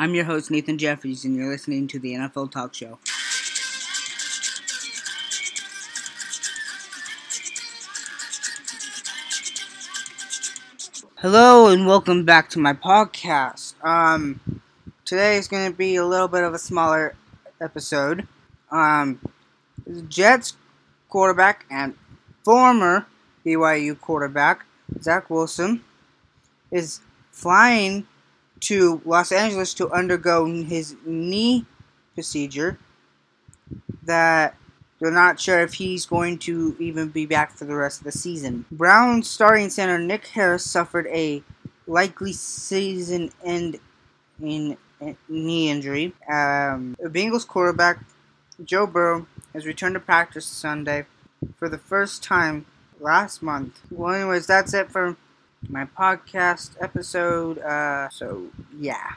I'm your host, Nathan Jeffries, and you're listening to the NFL Talk Show. Hello, and welcome back to my podcast. Um, today is going to be a little bit of a smaller episode. Um, Jets quarterback and former BYU quarterback, Zach Wilson, is flying to Los Angeles to undergo his knee procedure that they're not sure if he's going to even be back for the rest of the season. Brown starting center Nick Harris suffered a likely season end in knee injury. Um, Bengals quarterback Joe Burrow has returned to practice Sunday for the first time last month. Well, anyways, that's it for my podcast episode. Uh, so, yeah.